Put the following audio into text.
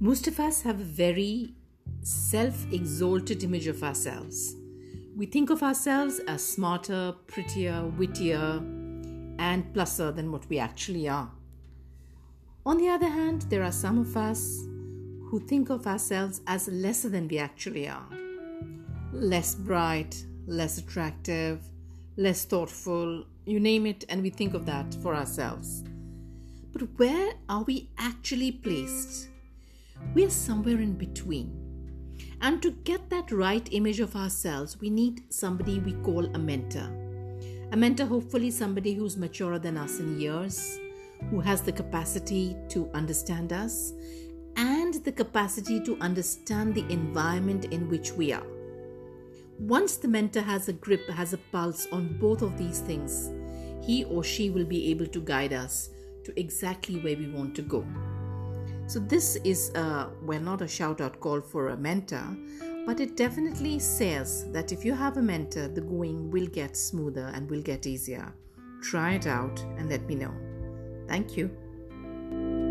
Most of us have a very self exalted image of ourselves. We think of ourselves as smarter, prettier, wittier, and pluser than what we actually are. On the other hand, there are some of us who think of ourselves as lesser than we actually are. Less bright, less attractive, less thoughtful, you name it, and we think of that for ourselves. But where are we actually placed? We're somewhere in between. And to get that right image of ourselves, we need somebody we call a mentor. A mentor, hopefully, somebody who's maturer than us in years, who has the capacity to understand us, and the capacity to understand the environment in which we are. Once the mentor has a grip, has a pulse on both of these things, he or she will be able to guide us to exactly where we want to go. So, this is, a, well, not a shout out call for a mentor, but it definitely says that if you have a mentor, the going will get smoother and will get easier. Try it out and let me know. Thank you.